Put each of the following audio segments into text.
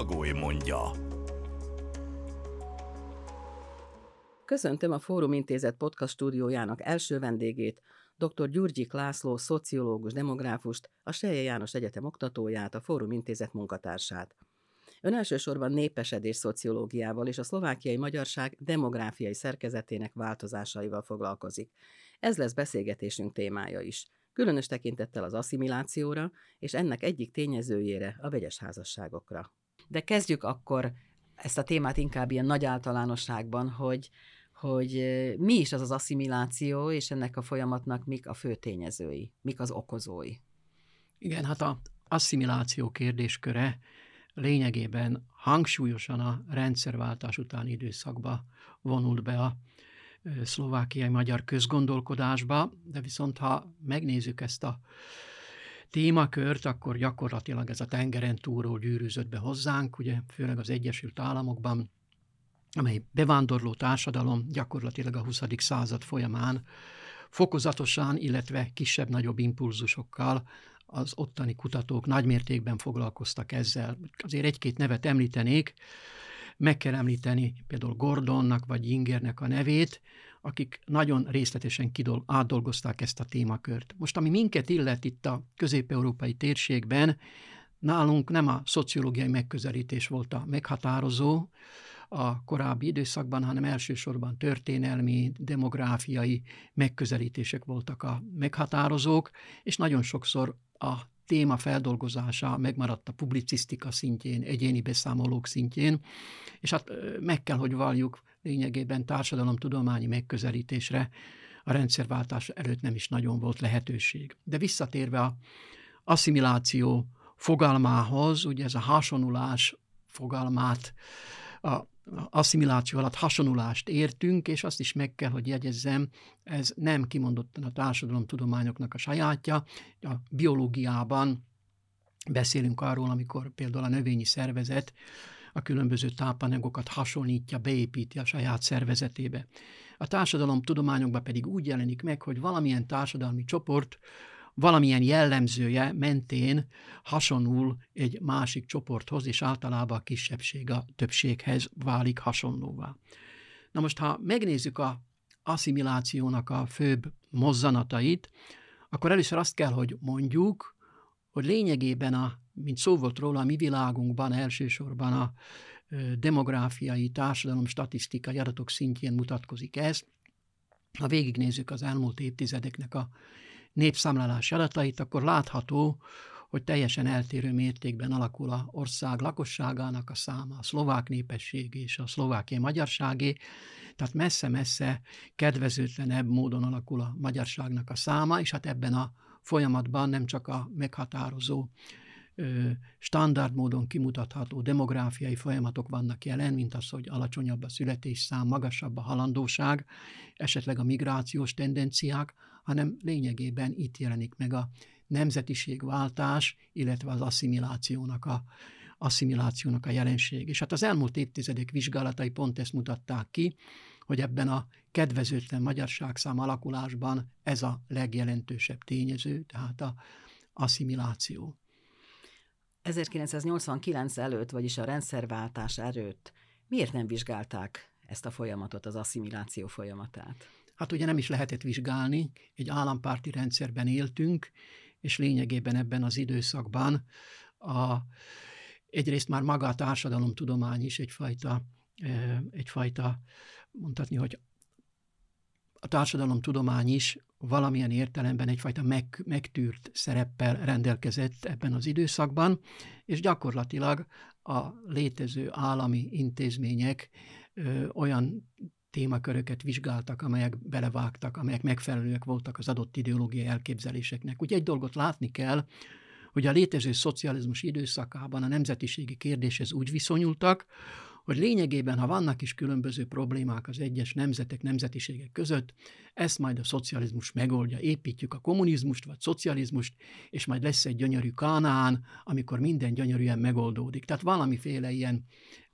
Bagoly mondja. Köszöntöm a Fórum Intézet podcast stúdiójának első vendégét, dr. Gyurgyik László, szociológus, demográfust, a Selye János Egyetem oktatóját, a Fórum Intézet munkatársát. Ön elsősorban népesedés szociológiával és a szlovákiai magyarság demográfiai szerkezetének változásaival foglalkozik. Ez lesz beszélgetésünk témája is. Különös tekintettel az asszimilációra és ennek egyik tényezőjére, a vegyes házasságokra. De kezdjük akkor ezt a témát inkább ilyen nagy általánosságban, hogy, hogy mi is az az asszimiláció, és ennek a folyamatnak mik a fő tényezői, mik az okozói. Igen, hát a asszimiláció kérdésköre lényegében hangsúlyosan a rendszerváltás utáni időszakba vonult be a szlovákiai magyar közgondolkodásba, de viszont ha megnézzük ezt a témakört, akkor gyakorlatilag ez a tengeren túlról gyűrűzött be hozzánk, ugye főleg az Egyesült Államokban, amely bevándorló társadalom gyakorlatilag a 20. század folyamán fokozatosan, illetve kisebb-nagyobb impulzusokkal az ottani kutatók nagymértékben foglalkoztak ezzel. Azért egy-két nevet említenék, meg kell említeni például Gordonnak vagy Ingernek a nevét, akik nagyon részletesen kidol, átdolgozták ezt a témakört. Most, ami minket illet itt a közép-európai térségben, nálunk nem a szociológiai megközelítés volt a meghatározó a korábbi időszakban, hanem elsősorban történelmi, demográfiai megközelítések voltak a meghatározók, és nagyon sokszor a téma feldolgozása megmaradt a publicisztika szintjén, egyéni beszámolók szintjén, és hát meg kell, hogy valljuk lényegében társadalomtudományi megközelítésre a rendszerváltás előtt nem is nagyon volt lehetőség. De visszatérve a asszimiláció fogalmához, ugye ez a hasonulás fogalmát a asszimiláció alatt hasonulást értünk, és azt is meg kell, hogy jegyezzem, ez nem kimondottan a társadalomtudományoknak a sajátja. A biológiában beszélünk arról, amikor például a növényi szervezet a különböző tápanyagokat hasonlítja, beépíti a saját szervezetébe. A társadalomtudományokban pedig úgy jelenik meg, hogy valamilyen társadalmi csoport valamilyen jellemzője mentén hasonul egy másik csoporthoz, és általában a kisebbség a többséghez válik hasonlóvá. Na most, ha megnézzük a asszimilációnak a főbb mozzanatait, akkor először azt kell, hogy mondjuk, hogy lényegében, a, mint szó volt róla, a mi világunkban elsősorban a demográfiai, társadalom, statisztikai adatok szintjén mutatkozik ez. Ha végignézzük az elmúlt évtizedeknek a népszámlálás adatait, akkor látható, hogy teljesen eltérő mértékben alakul a ország lakosságának a száma, a szlovák népesség és a szlovákiai magyarságé, tehát messze-messze kedvezőtlenebb módon alakul a magyarságnak a száma, és hát ebben a folyamatban nem csak a meghatározó standard módon kimutatható demográfiai folyamatok vannak jelen, mint az, hogy alacsonyabb a születésszám, magasabb a halandóság, esetleg a migrációs tendenciák, hanem lényegében itt jelenik meg a nemzetiségváltás, illetve az asszimilációnak a, asszimilációnak a jelenség. És hát az elmúlt évtizedek vizsgálatai pont ezt mutatták ki, hogy ebben a kedvezőtlen magyarságszám alakulásban ez a legjelentősebb tényező, tehát a asszimiláció. 1989 előtt, vagyis a rendszerváltás előtt miért nem vizsgálták ezt a folyamatot, az asszimiláció folyamatát? Hát ugye nem is lehetett vizsgálni, egy állampárti rendszerben éltünk, és lényegében ebben az időszakban a, egyrészt már maga a társadalomtudomány is egyfajta, egyfajta mondhatni, hogy a társadalomtudomány is valamilyen értelemben egyfajta meg, megtűrt szereppel rendelkezett ebben az időszakban, és gyakorlatilag a létező állami intézmények ö, olyan témaköröket vizsgáltak, amelyek belevágtak, amelyek megfelelőek voltak az adott ideológiai elképzeléseknek. Úgy egy dolgot látni kell, hogy a létező szocializmus időszakában a nemzetiségi kérdéshez úgy viszonyultak, hogy lényegében, ha vannak is különböző problémák az egyes nemzetek, nemzetiségek között, ezt majd a szocializmus megoldja. Építjük a kommunizmust vagy szocializmust, és majd lesz egy gyönyörű Kánaán, amikor minden gyönyörűen megoldódik. Tehát valamiféle ilyen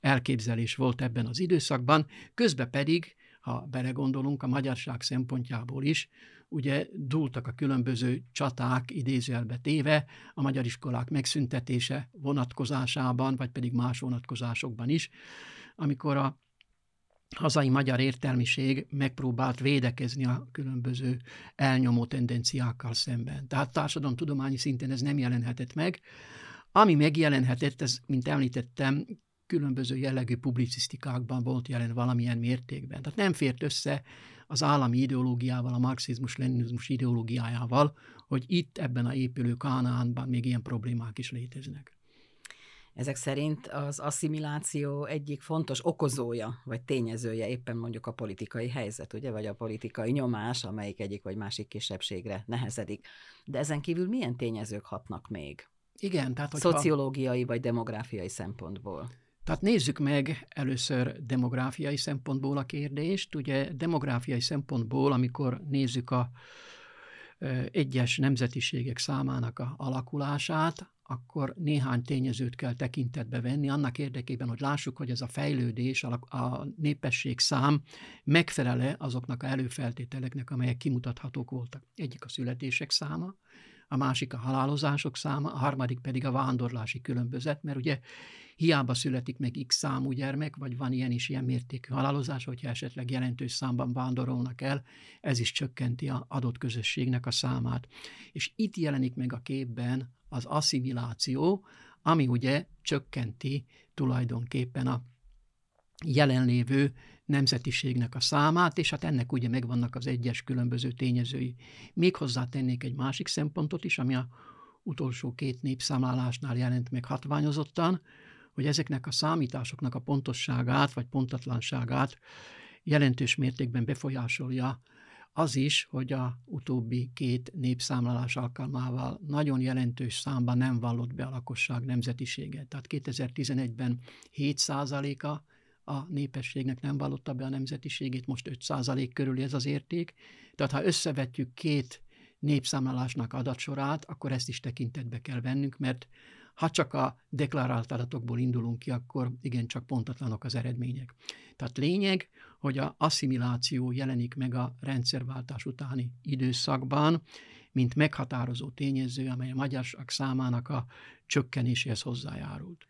elképzelés volt ebben az időszakban, közben pedig, ha belegondolunk a magyarság szempontjából is, ugye dúltak a különböző csaták idézőjelbe téve, a magyar iskolák megszüntetése vonatkozásában, vagy pedig más vonatkozásokban is, amikor a hazai magyar értelmiség megpróbált védekezni a különböző elnyomó tendenciákkal szemben. Tehát társadalomtudományi szinten ez nem jelenhetett meg. Ami megjelenhetett, ez, mint említettem, különböző jellegű publicisztikákban volt jelen valamilyen mértékben. Tehát nem fért össze az állami ideológiával, a marxizmus-leninizmus ideológiájával, hogy itt ebben a épülő Kánaánban még ilyen problémák is léteznek. Ezek szerint az asszimiláció egyik fontos okozója, vagy tényezője éppen mondjuk a politikai helyzet, ugye, vagy a politikai nyomás, amelyik egyik vagy másik kisebbségre nehezedik. De ezen kívül milyen tényezők hatnak még? Igen, tehát hogyha... Szociológiai vagy demográfiai szempontból. Tehát nézzük meg először demográfiai szempontból a kérdést. Ugye demográfiai szempontból, amikor nézzük a egyes nemzetiségek számának a alakulását, akkor néhány tényezőt kell tekintetbe venni, annak érdekében, hogy lássuk, hogy ez a fejlődés, a népesség szám megfelele azoknak a előfeltételeknek, amelyek kimutathatók voltak. Egyik a születések száma, a másik a halálozások száma, a harmadik pedig a vándorlási különbözet, mert ugye hiába születik meg x számú gyermek, vagy van ilyen is ilyen mértékű halálozás, hogyha esetleg jelentős számban vándorolnak el, ez is csökkenti az adott közösségnek a számát. És itt jelenik meg a képben az asszimiláció, ami ugye csökkenti tulajdonképpen a jelenlévő nemzetiségnek a számát, és hát ennek ugye megvannak az egyes különböző tényezői. Még hozzátennék egy másik szempontot is, ami a utolsó két népszámlálásnál jelent meg hatványozottan, hogy ezeknek a számításoknak a pontosságát vagy pontatlanságát jelentős mértékben befolyásolja az is, hogy a utóbbi két népszámlálás alkalmával nagyon jelentős számban nem vallott be a lakosság nemzetiséget. Tehát 2011-ben 7 a a népességnek nem vallotta be a nemzetiségét, most 5% körül ez az érték. Tehát ha összevetjük két népszámlálásnak adatsorát, akkor ezt is tekintetbe kell vennünk, mert ha csak a deklarált adatokból indulunk ki, akkor igencsak pontatlanok az eredmények. Tehát lényeg, hogy a asszimiláció jelenik meg a rendszerváltás utáni időszakban, mint meghatározó tényező, amely a magyarság számának a csökkenéséhez hozzájárult.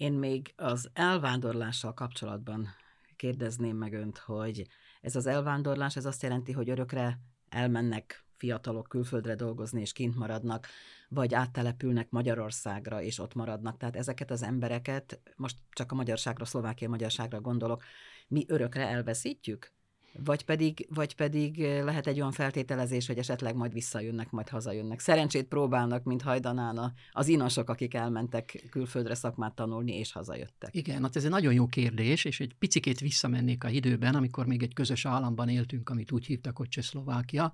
Én még az elvándorlással kapcsolatban kérdezném meg önt, hogy ez az elvándorlás, ez azt jelenti, hogy örökre elmennek fiatalok külföldre dolgozni és kint maradnak, vagy áttelepülnek Magyarországra és ott maradnak. Tehát ezeket az embereket, most csak a magyarságra, szlovákia magyarságra gondolok, mi örökre elveszítjük? Vagy pedig, vagy pedig lehet egy olyan feltételezés, hogy esetleg majd visszajönnek, majd hazajönnek. Szerencsét próbálnak, mint hajdanán az inasok, akik elmentek külföldre szakmát tanulni, és hazajöttek. Igen, hát ez egy nagyon jó kérdés, és egy picikét visszamennék a időben, amikor még egy közös államban éltünk, amit úgy hívtak, hogy Csehszlovákia,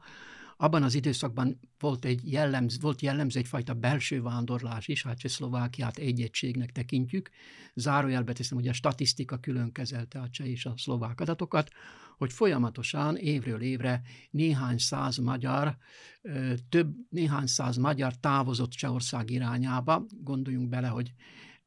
abban az időszakban volt, egy jellemz, volt jellemző egyfajta belső vándorlás is, hát Szlovákiát egy egységnek tekintjük. Zárójelbe teszem, hogy a statisztika külön kezelte a cseh és a szlovák adatokat, hogy folyamatosan évről évre néhány száz magyar, több néhány száz magyar távozott Csehország irányába. Gondoljunk bele, hogy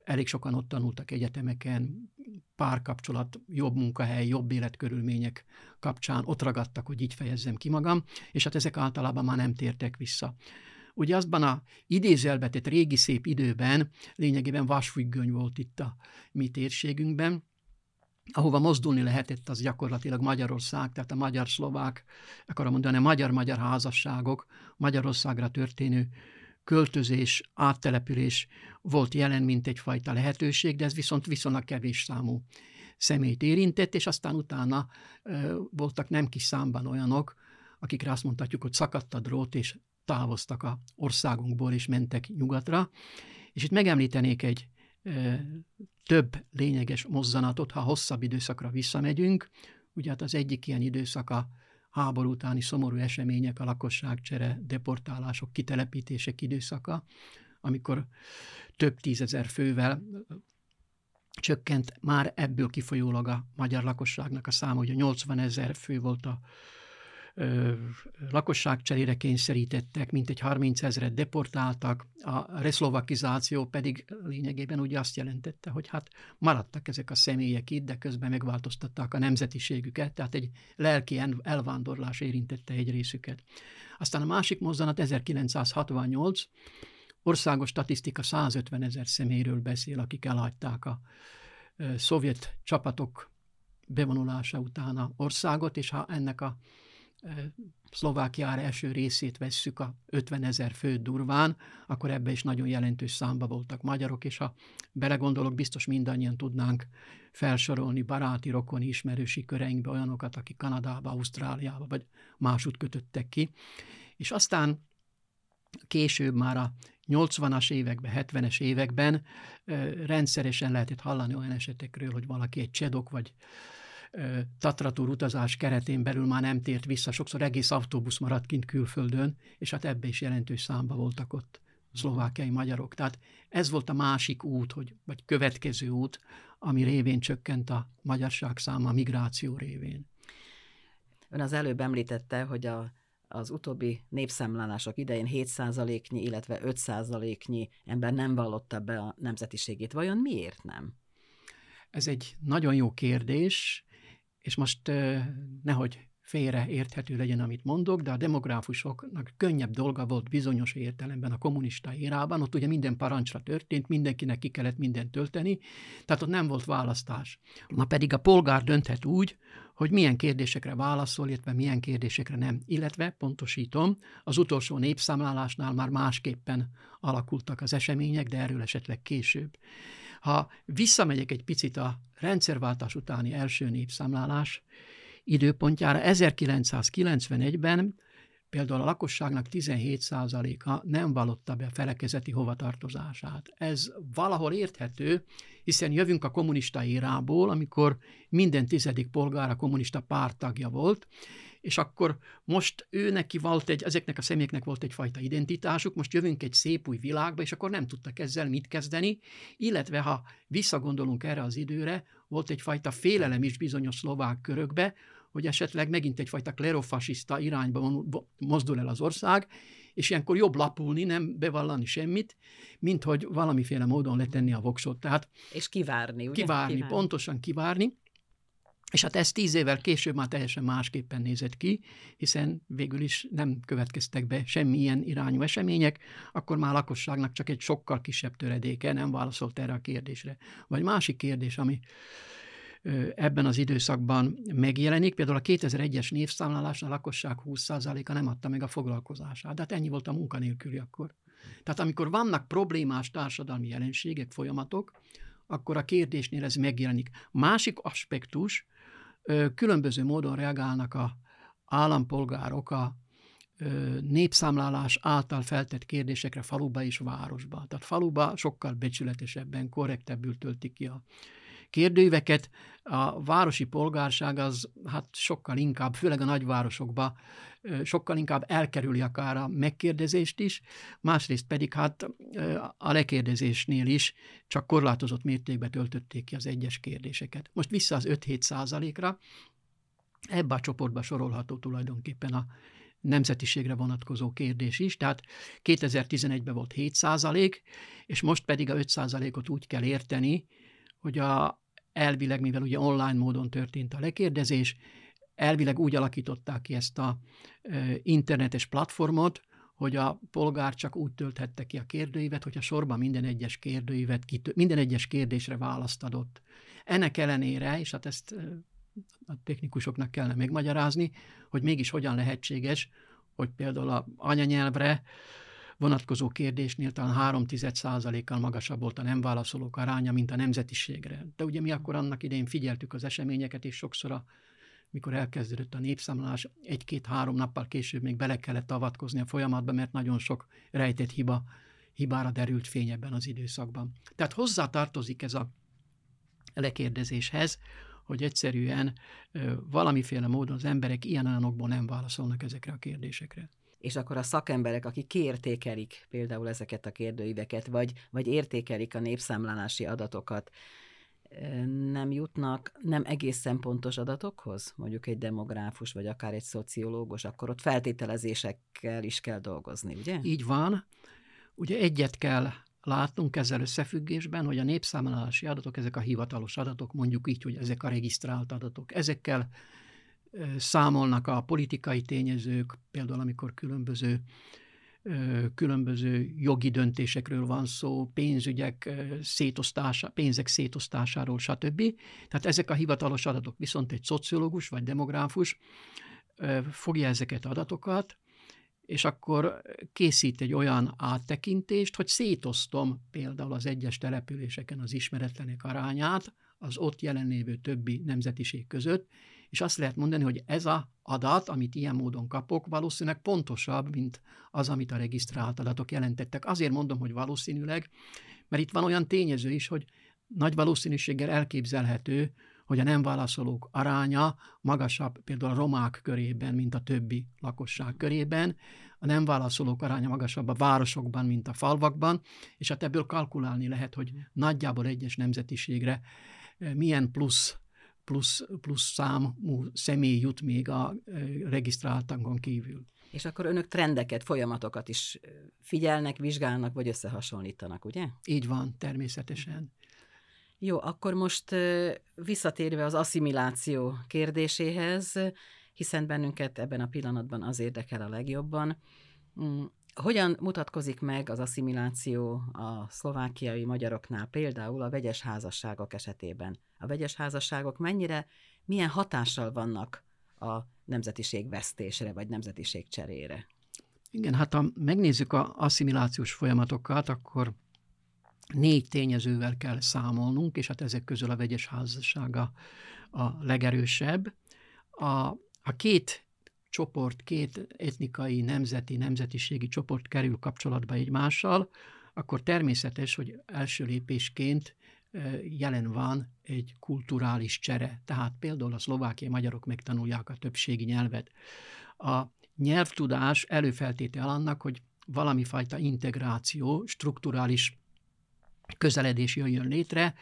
elég sokan ott tanultak egyetemeken, párkapcsolat, jobb munkahely, jobb életkörülmények kapcsán ott ragadtak, hogy így fejezzem ki magam, és hát ezek általában már nem tértek vissza. Ugye azban a idézelbetett régi szép időben lényegében vasfüggöny volt itt a mi térségünkben, ahova mozdulni lehetett, az gyakorlatilag Magyarország, tehát a magyar-szlovák, akarom mondani, a magyar-magyar házasságok, Magyarországra történő költözés, áttelepülés volt jelen, mint egyfajta lehetőség, de ez viszont viszonylag kevés számú személyt érintett, és aztán utána voltak nem kis számban olyanok, akikre azt mondhatjuk, hogy szakadt a drót, és távoztak a országunkból, és mentek nyugatra. És itt megemlítenék egy több lényeges mozzanatot, ha hosszabb időszakra visszamegyünk. Ugye hát az egyik ilyen időszak a háború utáni szomorú események, a lakosságcsere, deportálások, kitelepítések időszaka, amikor több tízezer fővel csökkent már ebből kifolyólag a magyar lakosságnak a száma, ugye 80 ezer fő volt a lakosságcserére kényszerítettek, mintegy 30 ezeret deportáltak, a reszlovakizáció pedig lényegében ugye azt jelentette, hogy hát maradtak ezek a személyek itt, de közben megváltoztatták a nemzetiségüket, tehát egy lelki elvándorlás érintette egy részüket. Aztán a másik mozzanat 1968, országos statisztika 150 ezer személyről beszél, akik elhagyták a szovjet csapatok bevonulása után a országot, és ha ennek a Szlovákiára első részét vesszük a 50 ezer fő durván, akkor ebbe is nagyon jelentős számba voltak magyarok, és ha belegondolok, biztos mindannyian tudnánk felsorolni baráti, rokoni, ismerősi köreinkbe olyanokat, akik Kanadába, Ausztráliába vagy másút kötöttek ki. És aztán később már a 80-as években, 70-es években rendszeresen lehetett hallani olyan esetekről, hogy valaki egy csedok vagy Tatratúr utazás keretén belül már nem tért vissza, sokszor egész autóbusz maradt kint külföldön, és hát ebbe is jelentős számba voltak ott szlovákiai magyarok. Tehát ez volt a másik út, hogy, vagy következő út, ami révén csökkent a magyarság száma a migráció révén. Ön az előbb említette, hogy a, az utóbbi népszámlálások idején 7%-nyi, illetve 5%-nyi ember nem vallotta be a nemzetiségét. Vajon miért nem? Ez egy nagyon jó kérdés, és most nehogy félre érthető legyen, amit mondok, de a demográfusoknak könnyebb dolga volt bizonyos értelemben a kommunista érában, ott ugye minden parancsra történt, mindenkinek ki kellett mindent tölteni, tehát ott nem volt választás. Ma pedig a polgár dönthet úgy, hogy milyen kérdésekre válaszol, illetve milyen kérdésekre nem. Illetve, pontosítom, az utolsó népszámlálásnál már másképpen alakultak az események, de erről esetleg később. Ha visszamegyek egy picit a rendszerváltás utáni első népszámlálás időpontjára, 1991-ben például a lakosságnak 17%-a nem vallotta be a felekezeti hovatartozását. Ez valahol érthető, hiszen jövünk a kommunista érából, amikor minden tizedik polgár a kommunista pártagja volt, és akkor most ő neki volt egy, ezeknek a személyeknek volt egyfajta identitásuk, most jövünk egy szép új világba, és akkor nem tudtak ezzel mit kezdeni, illetve ha visszagondolunk erre az időre, volt egyfajta félelem is bizonyos szlovák körökbe, hogy esetleg megint egyfajta klerofasiszta irányba mozdul el az ország, és ilyenkor jobb lapulni, nem bevallani semmit, mint hogy valamiféle módon letenni a voksot. Tehát és kivárni, ugye? Kivárni, kivárni. pontosan kivárni. És hát ez tíz évvel később már teljesen másképpen nézett ki, hiszen végül is nem következtek be semmilyen irányú események, akkor már a lakosságnak csak egy sokkal kisebb töredéke nem válaszolt erre a kérdésre. Vagy másik kérdés, ami ebben az időszakban megjelenik. Például a 2001-es névszámlálásnál a lakosság 20%-a nem adta meg a foglalkozását. De hát ennyi volt a munkanélküli akkor. Tehát amikor vannak problémás társadalmi jelenségek, folyamatok, akkor a kérdésnél ez megjelenik. Másik aspektus, különböző módon reagálnak a állampolgárok a népszámlálás által feltett kérdésekre faluba és városba. Tehát faluba sokkal becsületesebben, korrektebbül töltik ki a kérdőíveket. A városi polgárság az hát sokkal inkább, főleg a nagyvárosokban sokkal inkább elkerüli akár a megkérdezést is, másrészt pedig hát a lekérdezésnél is csak korlátozott mértékben töltötték ki az egyes kérdéseket. Most vissza az 5-7 százalékra, ebbe a csoportba sorolható tulajdonképpen a nemzetiségre vonatkozó kérdés is, tehát 2011-ben volt 7 százalék, és most pedig a 5 százalékot úgy kell érteni, hogy a, elvileg, mivel ugye online módon történt a lekérdezés, elvileg úgy alakították ki ezt a internetes platformot, hogy a polgár csak úgy tölthette ki a kérdőívet, hogyha sorban minden egyes kérdőívet, minden egyes kérdésre választ adott. Ennek ellenére, és hát ezt a technikusoknak kellene megmagyarázni, hogy mégis hogyan lehetséges, hogy például a anyanyelvre vonatkozó kérdésnél talán 3 kal magasabb volt a nem válaszolók aránya, mint a nemzetiségre. De ugye mi akkor annak idején figyeltük az eseményeket, és sokszor a mikor elkezdődött a népszámlálás, egy-két-három nappal később még bele kellett avatkozni a folyamatba, mert nagyon sok rejtett hiba, hibára derült fény ebben az időszakban. Tehát hozzá tartozik ez a lekérdezéshez, hogy egyszerűen valamiféle módon az emberek ilyen olyanokból nem válaszolnak ezekre a kérdésekre. És akkor a szakemberek, akik kiértékelik például ezeket a kérdőíveket, vagy, vagy értékelik a népszámlálási adatokat, nem jutnak nem egészen pontos adatokhoz, mondjuk egy demográfus, vagy akár egy szociológus, akkor ott feltételezésekkel is kell dolgozni, ugye? Így van. Ugye egyet kell látnunk ezzel összefüggésben, hogy a népszámlálási adatok, ezek a hivatalos adatok, mondjuk így, hogy ezek a regisztrált adatok, ezekkel számolnak a politikai tényezők, például amikor különböző különböző jogi döntésekről van szó, pénzügyek szétosztása, pénzek szétosztásáról, stb. Tehát ezek a hivatalos adatok. Viszont egy szociológus vagy demográfus fogja ezeket adatokat, és akkor készít egy olyan áttekintést, hogy szétosztom például az egyes településeken az ismeretlenek arányát az ott jelenlévő többi nemzetiség között, és azt lehet mondani, hogy ez a adat, amit ilyen módon kapok, valószínűleg pontosabb, mint az, amit a regisztrált adatok jelentettek. Azért mondom, hogy valószínűleg, mert itt van olyan tényező is, hogy nagy valószínűséggel elképzelhető, hogy a nem válaszolók aránya magasabb például a romák körében, mint a többi lakosság körében, a nem válaszolók aránya magasabb a városokban, mint a falvakban, és hát ebből kalkulálni lehet, hogy nagyjából egyes nemzetiségre eh, milyen plusz plusz, plusz számú személy jut még a regisztráltankon kívül. És akkor önök trendeket, folyamatokat is figyelnek, vizsgálnak, vagy összehasonlítanak, ugye? Így van, természetesen. Jó, akkor most visszatérve az asszimiláció kérdéséhez, hiszen bennünket ebben a pillanatban az érdekel a legjobban. Hogyan mutatkozik meg az asszimiláció a szlovákiai magyaroknál, például a vegyes házasságok esetében? A vegyes házasságok mennyire, milyen hatással vannak a nemzetiség vesztésre, vagy nemzetiség cserére? Igen, hát ha megnézzük a asszimilációs folyamatokat, akkor négy tényezővel kell számolnunk, és hát ezek közül a vegyes házassága a legerősebb. A, a két csoport, két etnikai, nemzeti, nemzetiségi csoport kerül kapcsolatba egymással, akkor természetes, hogy első lépésként jelen van egy kulturális csere. Tehát például a szlovákiai magyarok megtanulják a többségi nyelvet. A nyelvtudás előfeltétel annak, hogy valami fajta integráció, strukturális közeledés jöjjön létre.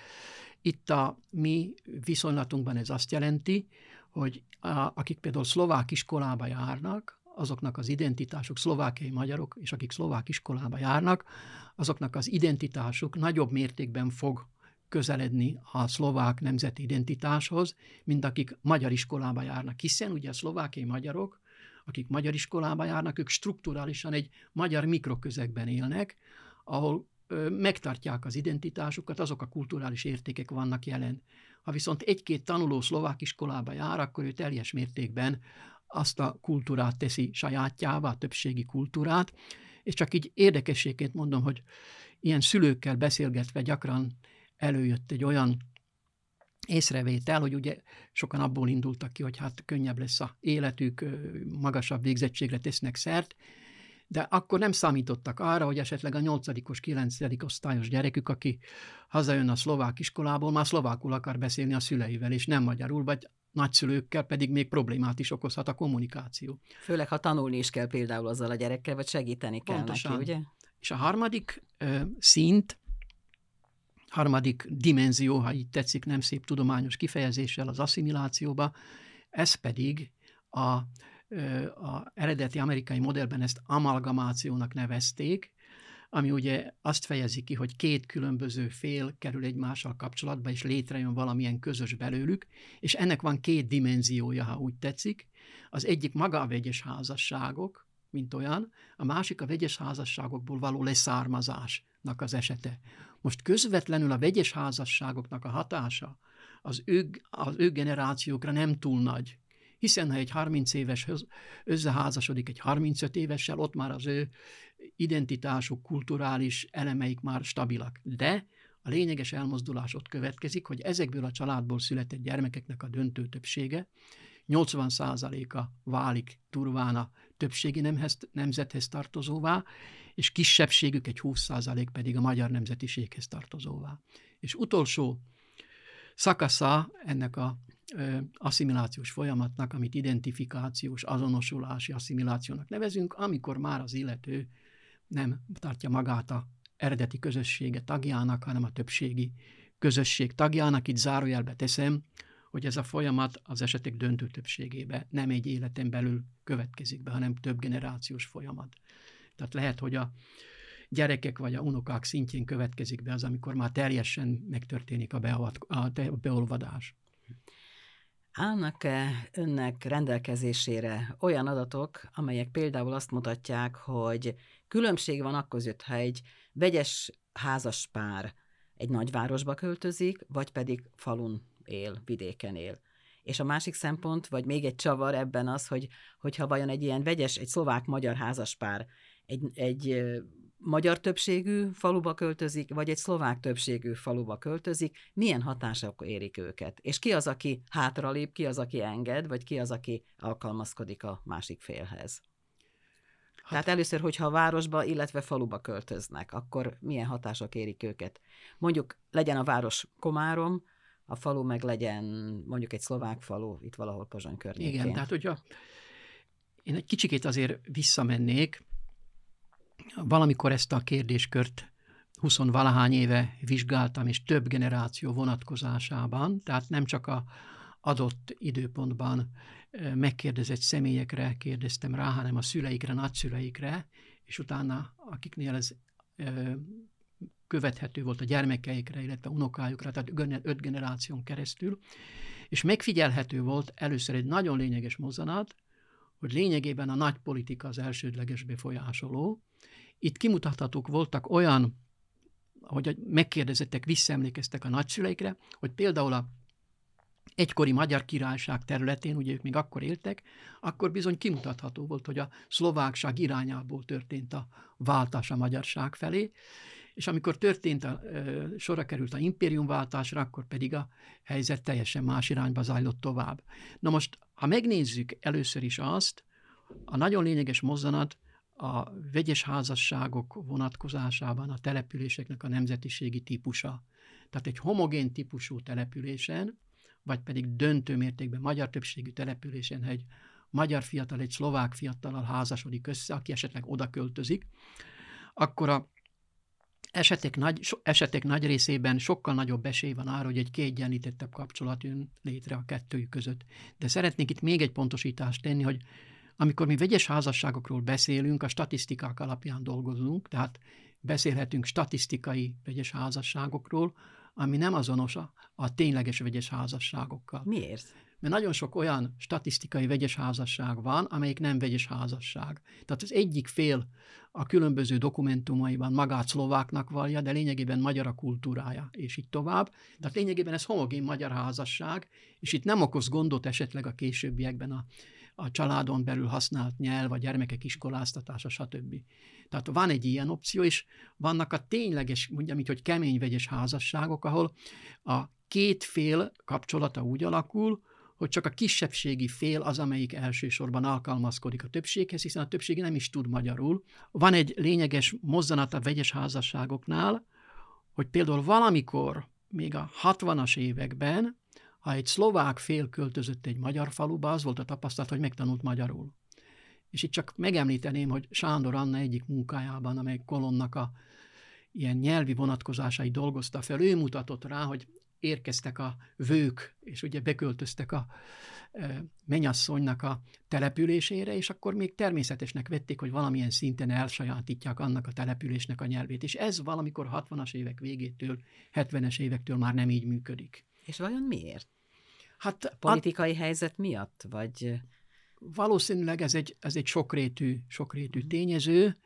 Itt a mi viszonylatunkban ez azt jelenti, hogy a, akik például szlovák iskolába járnak, azoknak az identitásuk, szlovákiai magyarok, és akik szlovák iskolába járnak, azoknak az identitásuk nagyobb mértékben fog közeledni a szlovák nemzeti identitáshoz, mint akik magyar iskolába járnak. Hiszen ugye a szlovákiai magyarok, akik magyar iskolába járnak, ők strukturálisan egy magyar mikroközegben élnek, ahol megtartják az identitásukat, azok a kulturális értékek vannak jelen. Ha viszont egy-két tanuló szlovák iskolába jár, akkor ő teljes mértékben azt a kultúrát teszi sajátjává, a többségi kultúrát, és csak így érdekességként mondom, hogy ilyen szülőkkel beszélgetve gyakran előjött egy olyan észrevétel, hogy ugye sokan abból indultak ki, hogy hát könnyebb lesz a életük, magasabb végzettségre tesznek szert, de akkor nem számítottak arra, hogy esetleg a 8 9 osztályos gyerekük, aki hazajön a szlovák iskolából, már szlovákul akar beszélni a szüleivel, és nem magyarul, vagy nagyszülőkkel pedig még problémát is okozhat a kommunikáció. Főleg, ha tanulni is kell például azzal a gyerekkel, vagy segíteni kell Pontosan. neki, ugye? És a harmadik ö, szint, harmadik dimenzió, ha így tetszik, nem szép tudományos kifejezéssel az asszimilációba, ez pedig a a eredeti amerikai modellben ezt amalgamációnak nevezték, ami ugye azt fejezi ki, hogy két különböző fél kerül egymással kapcsolatba, és létrejön valamilyen közös belőlük, és ennek van két dimenziója, ha úgy tetszik. Az egyik maga a vegyes házasságok, mint olyan, a másik a vegyes házasságokból való leszármazásnak az esete. Most közvetlenül a vegyes házasságoknak a hatása az ő, az ő generációkra nem túl nagy, hiszen ha egy 30 éves összeházasodik egy 35 évessel, ott már az ő identitásuk, kulturális elemeik már stabilak. De a lényeges elmozdulás ott következik, hogy ezekből a családból született gyermekeknek a döntő többsége, 80%-a válik turván a többségi nemhez, nemzethez tartozóvá, és kisebbségük egy 20% pedig a magyar nemzetiséghez tartozóvá. És utolsó szakasza ennek a asszimilációs folyamatnak, amit identifikációs, azonosulási asszimilációnak nevezünk, amikor már az illető nem tartja magát a eredeti közössége tagjának, hanem a többségi közösség tagjának. Itt zárójelbe teszem, hogy ez a folyamat az esetek döntő többségébe nem egy életen belül következik be, hanem több generációs folyamat. Tehát lehet, hogy a gyerekek vagy a unokák szintjén következik be az, amikor már teljesen megtörténik a, beavat, a beolvadás. Állnak-e önnek rendelkezésére olyan adatok, amelyek például azt mutatják, hogy különbség van akkor ha egy vegyes házas pár egy nagyvárosba költözik, vagy pedig falun él, vidéken él. És a másik szempont, vagy még egy csavar ebben az, hogy hogyha vajon egy ilyen vegyes, egy szlovák-magyar házaspár egy, egy magyar többségű faluba költözik, vagy egy szlovák többségű faluba költözik, milyen hatások érik őket? És ki az, aki hátralép, ki az, aki enged, vagy ki az, aki alkalmazkodik a másik félhez? Hát, Tehát először, hogyha a városba, illetve faluba költöznek, akkor milyen hatások érik őket? Mondjuk legyen a város Komárom, a falu meg legyen mondjuk egy szlovák falu, itt valahol Pozsony környékén. Igen, tehát hogyha én egy kicsikét azért visszamennék, valamikor ezt a kérdéskört 20 valahány éve vizsgáltam, és több generáció vonatkozásában, tehát nem csak a adott időpontban megkérdezett személyekre kérdeztem rá, hanem a szüleikre, nagyszüleikre, és utána akiknél ez követhető volt a gyermekeikre, illetve unokájukra, tehát öt generáción keresztül, és megfigyelhető volt először egy nagyon lényeges mozzanat, hogy lényegében a nagy politika az elsődleges befolyásoló. Itt kimutathatók voltak olyan, hogy megkérdezettek, visszaemlékeztek a nagyszüleikre, hogy például a egykori Magyar Királyság területén, ugye ők még akkor éltek, akkor bizony kimutatható volt, hogy a szlovákság irányából történt a váltás a magyarság felé, és amikor történt a, sorra került a impériumváltásra, akkor pedig a helyzet teljesen más irányba zajlott tovább. Na most, ha megnézzük először is azt, a nagyon lényeges mozzanat a vegyes házasságok vonatkozásában a településeknek a nemzetiségi típusa. Tehát egy homogén típusú településen, vagy pedig döntő mértékben magyar többségű településen, egy magyar fiatal egy szlovák fiatalal házasodik össze, aki esetleg oda költözik, akkor a esetek nagy, so, esetek nagy részében sokkal nagyobb esély van arra, hogy egy kiegyenlítettebb kapcsolat jön létre a kettőjük között. De szeretnék itt még egy pontosítást tenni, hogy amikor mi vegyes házasságokról beszélünk, a statisztikák alapján dolgozunk, tehát beszélhetünk statisztikai vegyes házasságokról, ami nem azonos a, a tényleges vegyes házasságokkal. Miért? Mert nagyon sok olyan statisztikai vegyes házasság van, amelyik nem vegyes házasság. Tehát az egyik fél a különböző dokumentumaiban magát szlováknak vallja, de lényegében magyar a kultúrája, és így tovább. Tehát lényegében ez homogén magyar házasság, és itt nem okoz gondot esetleg a későbbiekben a, a családon belül használt nyelv, a gyermekek iskoláztatása, stb. Tehát van egy ilyen opció, és vannak a tényleges, mondjam így, hogy kemény vegyes házasságok, ahol a két fél kapcsolata úgy alakul, hogy csak a kisebbségi fél az, amelyik elsősorban alkalmazkodik a többséghez, hiszen a többség nem is tud magyarul. Van egy lényeges mozzanat a vegyes házasságoknál, hogy például valamikor, még a 60-as években, ha egy szlovák fél költözött egy magyar faluba, az volt a tapasztalat, hogy megtanult magyarul. És itt csak megemlíteném, hogy Sándor Anna egyik munkájában, amely kolonnak a ilyen nyelvi vonatkozásai dolgozta fel, ő mutatott rá, hogy érkeztek a vők, és ugye beköltöztek a menyasszonynak a településére, és akkor még természetesnek vették, hogy valamilyen szinten elsajátítják annak a településnek a nyelvét. És ez valamikor 60-as évek végétől, 70-es évektől már nem így működik. És vajon miért? Hát a politikai a... helyzet miatt, vagy... Valószínűleg ez egy, ez egy sokrétű, sokrétű mhm. tényező,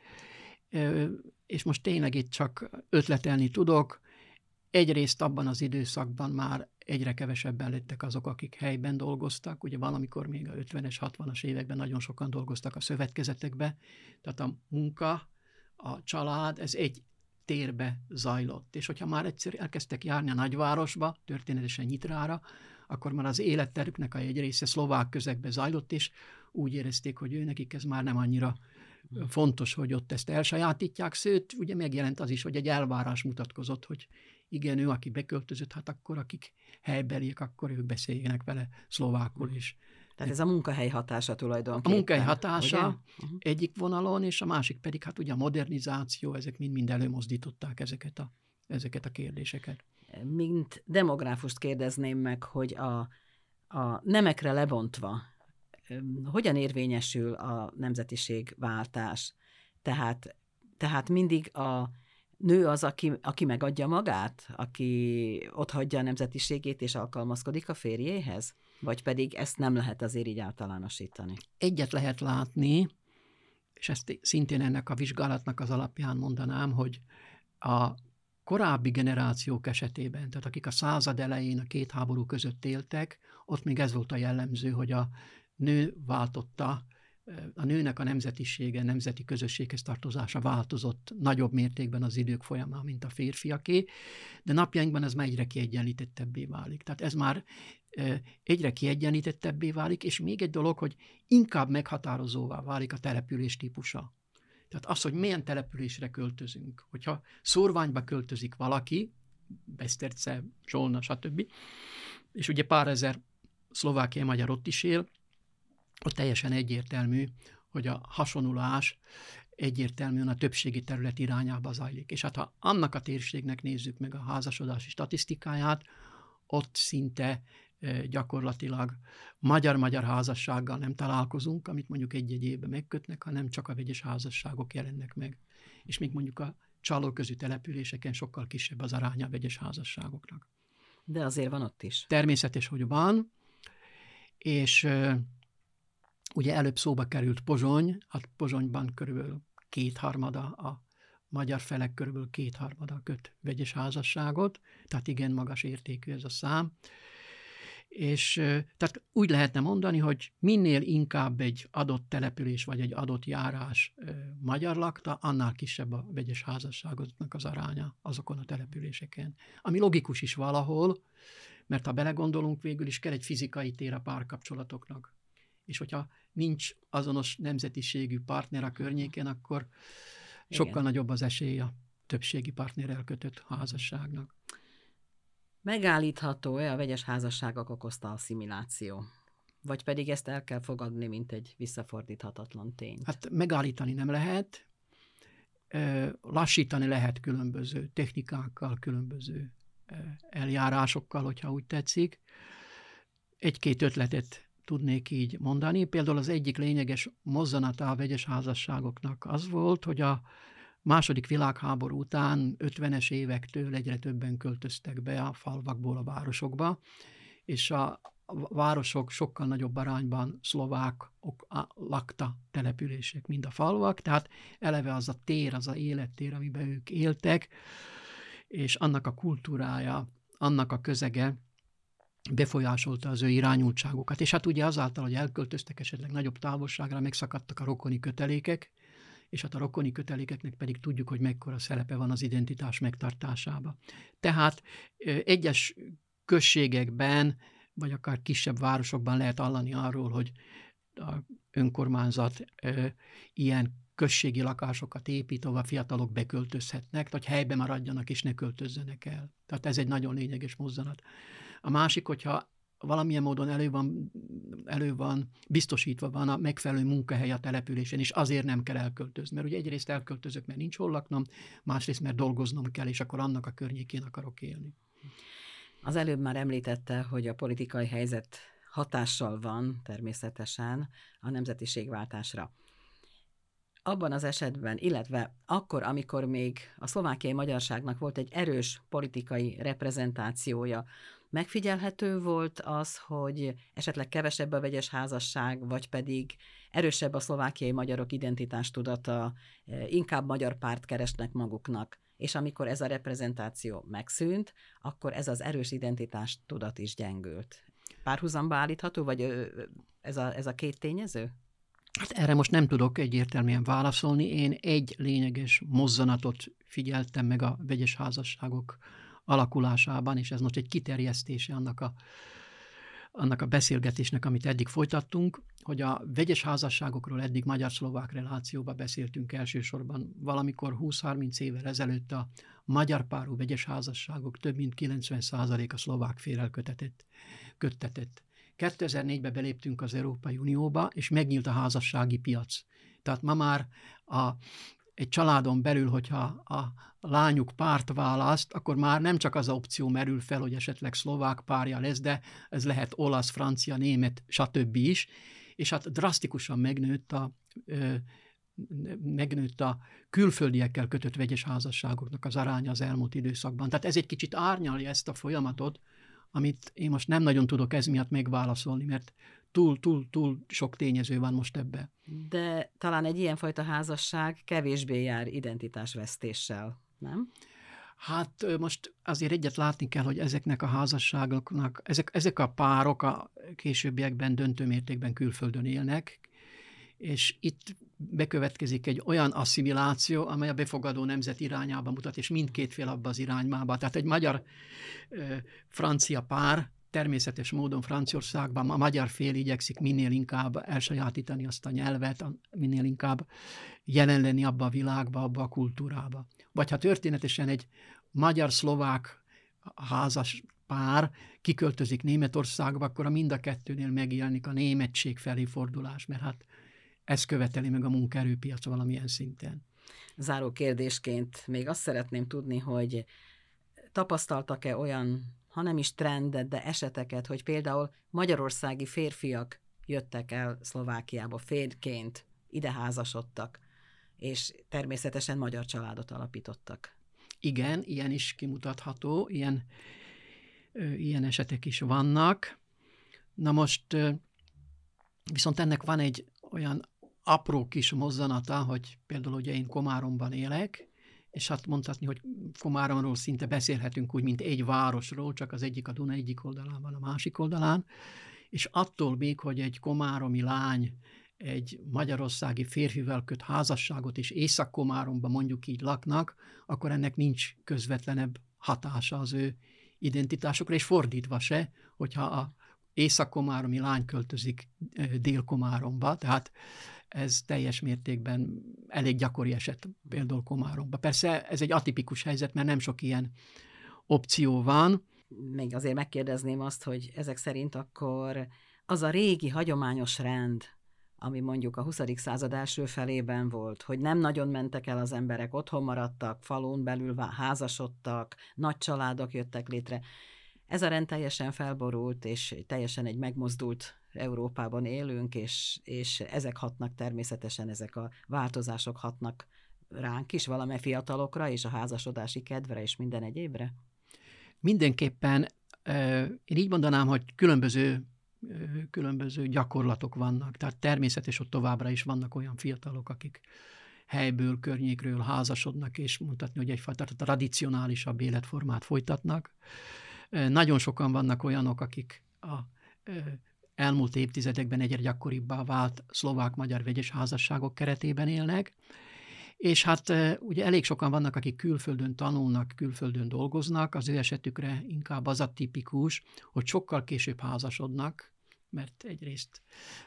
és most tényleg itt csak ötletelni tudok, Egyrészt abban az időszakban már egyre kevesebben lettek azok, akik helyben dolgoztak. Ugye valamikor még a 50-es, 60-as években nagyon sokan dolgoztak a szövetkezetekbe, tehát a munka, a család, ez egy térbe zajlott. És hogyha már egyszer elkezdtek járni a nagyvárosba, történetesen Nyitrára, akkor már az életterüknek a egy része szlovák közegbe zajlott, és úgy érezték, hogy ő nekik ez már nem annyira fontos, hogy ott ezt elsajátítják, sőt, ugye megjelent az is, hogy egy elvárás mutatkozott, hogy igen, ő, aki beköltözött, hát akkor akik helybeliek, akkor ők beszéljenek vele szlovákul is. Tehát ez a munkahely hatása tulajdonképpen. A munkahely hatása ugye? egyik vonalon, és a másik pedig hát ugye a modernizáció, ezek mind-mind előmozdították ezeket a, ezeket a kérdéseket. Mint demográfust kérdezném meg, hogy a, a nemekre lebontva hogyan érvényesül a nemzetiségváltás? Tehát, tehát mindig a nő az, aki, aki megadja magát, aki otthagyja a nemzetiségét és alkalmazkodik a férjéhez? Vagy pedig ezt nem lehet azért így általánosítani? Egyet lehet látni, és ezt szintén ennek a vizsgálatnak az alapján mondanám, hogy a korábbi generációk esetében, tehát akik a század elején a két háború között éltek, ott még ez volt a jellemző, hogy a nő váltotta a nőnek a nemzetisége, nemzeti közösséghez tartozása változott nagyobb mértékben az idők folyamán, mint a férfiaké, de napjainkban ez már egyre kiegyenlítettebbé válik. Tehát ez már egyre kiegyenlítettebbé válik, és még egy dolog, hogy inkább meghatározóvá válik a település típusa. Tehát az, hogy milyen településre költözünk. Hogyha szórványba költözik valaki, Beszterce, Zsolna, stb., és ugye pár ezer szlovákiai magyar ott is él, ott teljesen egyértelmű, hogy a hasonulás egyértelműen a többségi terület irányába zajlik. És hát ha annak a térségnek nézzük meg a házasodási statisztikáját, ott szinte gyakorlatilag magyar-magyar házassággal nem találkozunk, amit mondjuk egy-egy évben megkötnek, hanem csak a vegyes házasságok jelennek meg. És még mondjuk a csalóközű településeken sokkal kisebb az aránya a vegyes házasságoknak. De azért van ott is. Természetes, hogy van, és Ugye előbb szóba került Pozsony, hát Pozsonyban körülbelül kétharmada a magyar felek körülbelül kétharmada köt vegyes házasságot, tehát igen magas értékű ez a szám. És tehát úgy lehetne mondani, hogy minél inkább egy adott település vagy egy adott járás magyar lakta, annál kisebb a vegyes házasságoknak az aránya azokon a településeken. Ami logikus is valahol, mert ha belegondolunk, végül is kell egy fizikai tér a párkapcsolatoknak és hogyha nincs azonos nemzetiségű partner a környéken, akkor sokkal Igen. nagyobb az esély a többségi partnerrel kötött házasságnak. Megállítható-e a vegyes házasságok okozta asszimiláció? Vagy pedig ezt el kell fogadni, mint egy visszafordíthatatlan tényt? Hát megállítani nem lehet, lassítani lehet különböző technikákkal, különböző eljárásokkal, hogyha úgy tetszik. Egy-két ötletet tudnék így mondani. Például az egyik lényeges mozzanata a vegyes házasságoknak az volt, hogy a második világháború után 50-es évektől egyre többen költöztek be a falvakból a városokba, és a városok sokkal nagyobb arányban szlovákok lakta települések, mint a falvak, tehát eleve az a tér, az a élettér, amiben ők éltek, és annak a kultúrája, annak a közege befolyásolta az ő irányultságokat. És hát ugye azáltal, hogy elköltöztek esetleg nagyobb távolságra, megszakadtak a rokoni kötelékek, és hát a rokoni kötelékeknek pedig tudjuk, hogy mekkora szerepe van az identitás megtartásába. Tehát egyes községekben, vagy akár kisebb városokban lehet hallani arról, hogy a önkormányzat ilyen községi lakásokat épít, ahol a fiatalok beköltözhetnek, vagy helyben maradjanak és ne költözzenek el. Tehát ez egy nagyon lényeges mozzanat. A másik, hogyha valamilyen módon elő van, elő van, biztosítva van a megfelelő munkahely a településen, és azért nem kell elköltözni. Mert ugye egyrészt elköltözök, mert nincs hol laknom, másrészt, mert dolgoznom kell, és akkor annak a környékén akarok élni. Az előbb már említette, hogy a politikai helyzet hatással van természetesen a nemzetiségváltásra abban az esetben, illetve akkor, amikor még a szlovákiai magyarságnak volt egy erős politikai reprezentációja, megfigyelhető volt az, hogy esetleg kevesebb a vegyes házasság, vagy pedig erősebb a szlovákiai magyarok identitástudata, e, inkább magyar párt keresnek maguknak. És amikor ez a reprezentáció megszűnt, akkor ez az erős identitástudat is gyengült. Párhuzamba állítható, vagy ez a, ez a két tényező? Hát erre most nem tudok egyértelműen válaszolni. Én egy lényeges mozzanatot figyeltem meg a vegyes házasságok alakulásában, és ez most egy kiterjesztése annak a, annak a beszélgetésnek, amit eddig folytattunk. hogy a vegyes házasságokról eddig magyar-szlovák relációban beszéltünk elsősorban. Valamikor 20-30 évvel ezelőtt a magyar párú vegyes házasságok több mint 90%-a szlovák félel kötetett. köttetett. 2004-ben beléptünk az Európai Unióba, és megnyílt a házassági piac. Tehát ma már a, egy családon belül, hogyha a lányuk párt választ, akkor már nem csak az a opció merül fel, hogy esetleg szlovák párja lesz, de ez lehet olasz, francia, német, stb. is, és hát drasztikusan megnőtt a, ö, megnőtt a külföldiekkel kötött vegyes házasságoknak az aránya az elmúlt időszakban. Tehát ez egy kicsit árnyalja ezt a folyamatot, amit én most nem nagyon tudok ez miatt megválaszolni, mert túl, túl, túl sok tényező van most ebbe. De talán egy ilyenfajta házasság kevésbé jár identitásvesztéssel, nem? Hát most azért egyet látni kell, hogy ezeknek a házasságoknak, ezek, ezek a párok a későbbiekben döntő mértékben külföldön élnek, és itt bekövetkezik egy olyan asszimiláció, amely a befogadó nemzet irányába mutat, és mindkét fél abba az irányába. Tehát egy magyar-francia pár természetes módon Franciaországban a magyar fél igyekszik minél inkább elsajátítani azt a nyelvet, minél inkább jelen lenni abba a világba, abba a kultúrába. Vagy ha történetesen egy magyar-szlovák házas pár kiköltözik Németországba, akkor a mind a kettőnél megjelenik a németség felé fordulás, mert hát ez követeli meg a munkaerőpiac valamilyen szinten. Záró kérdésként még azt szeretném tudni, hogy tapasztaltak-e olyan, ha nem is trendet, de eseteket, hogy például magyarországi férfiak jöttek el Szlovákiába férként, ide házasodtak, és természetesen magyar családot alapítottak. Igen, ilyen is kimutatható, ilyen, ö, ilyen esetek is vannak. Na most ö, viszont ennek van egy olyan apró kis mozzanata, hogy például ugye én Komáromban élek, és hát mondhatni, hogy Komáromról szinte beszélhetünk úgy, mint egy városról, csak az egyik a Duna egyik oldalán van, a másik oldalán, és attól még, hogy egy komáromi lány egy magyarországi férfivel köt házasságot, és Észak-Komáromban mondjuk így laknak, akkor ennek nincs közvetlenebb hatása az ő identitásokra, és fordítva se, hogyha a Észak-Komáromi lány költözik Dél-Komáromba, tehát ez teljes mértékben elég gyakori eset például Komáromba. Persze ez egy atipikus helyzet, mert nem sok ilyen opció van. Még azért megkérdezném azt, hogy ezek szerint akkor az a régi hagyományos rend, ami mondjuk a 20. század első felében volt, hogy nem nagyon mentek el az emberek, otthon maradtak, falun belül házasodtak, nagy családok jöttek létre. Ez a rend teljesen felborult, és teljesen egy megmozdult Európában élünk, és, és ezek hatnak természetesen, ezek a változások hatnak ránk is, valamely fiatalokra, és a házasodási kedvre, és minden egyébre? Mindenképpen én így mondanám, hogy különböző különböző gyakorlatok vannak. Tehát természetes, hogy továbbra is vannak olyan fiatalok, akik helyből, környékről házasodnak, és mutatni, hogy egyfajta tradicionálisabb életformát folytatnak. Nagyon sokan vannak olyanok, akik a elmúlt évtizedekben egyre gyakoribbá vált szlovák-magyar vegyes házasságok keretében élnek, és hát ugye elég sokan vannak, akik külföldön tanulnak, külföldön dolgoznak, az ő esetükre inkább az a tipikus, hogy sokkal később házasodnak, mert egyrészt,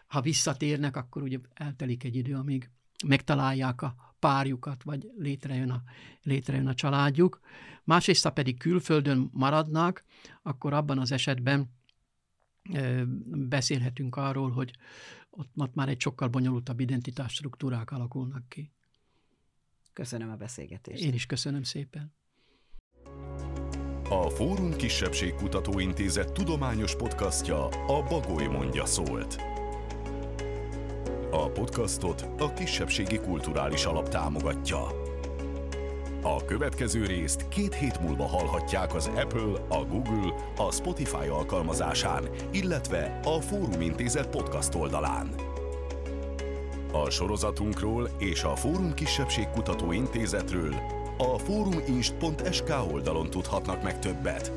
ha visszatérnek, akkor ugye eltelik egy idő, amíg megtalálják a párjukat, vagy létrejön a, létrejön a családjuk. Másrészt, ha pedig külföldön maradnak, akkor abban az esetben beszélhetünk arról, hogy ott, már egy sokkal bonyolultabb identitás struktúrák alakulnak ki. Köszönöm a beszélgetést. Én is köszönöm szépen. A Fórum Kisebbségkutató Intézet tudományos podcastja a Bagoly mondja szólt. A podcastot a Kisebbségi Kulturális Alap támogatja. A következő részt két hét múlva hallhatják az Apple, a Google, a Spotify alkalmazásán, illetve a Fórum Intézet podcast oldalán. A sorozatunkról és a Fórum Kisebbségkutató Intézetről a foruminst.sk oldalon tudhatnak meg többet.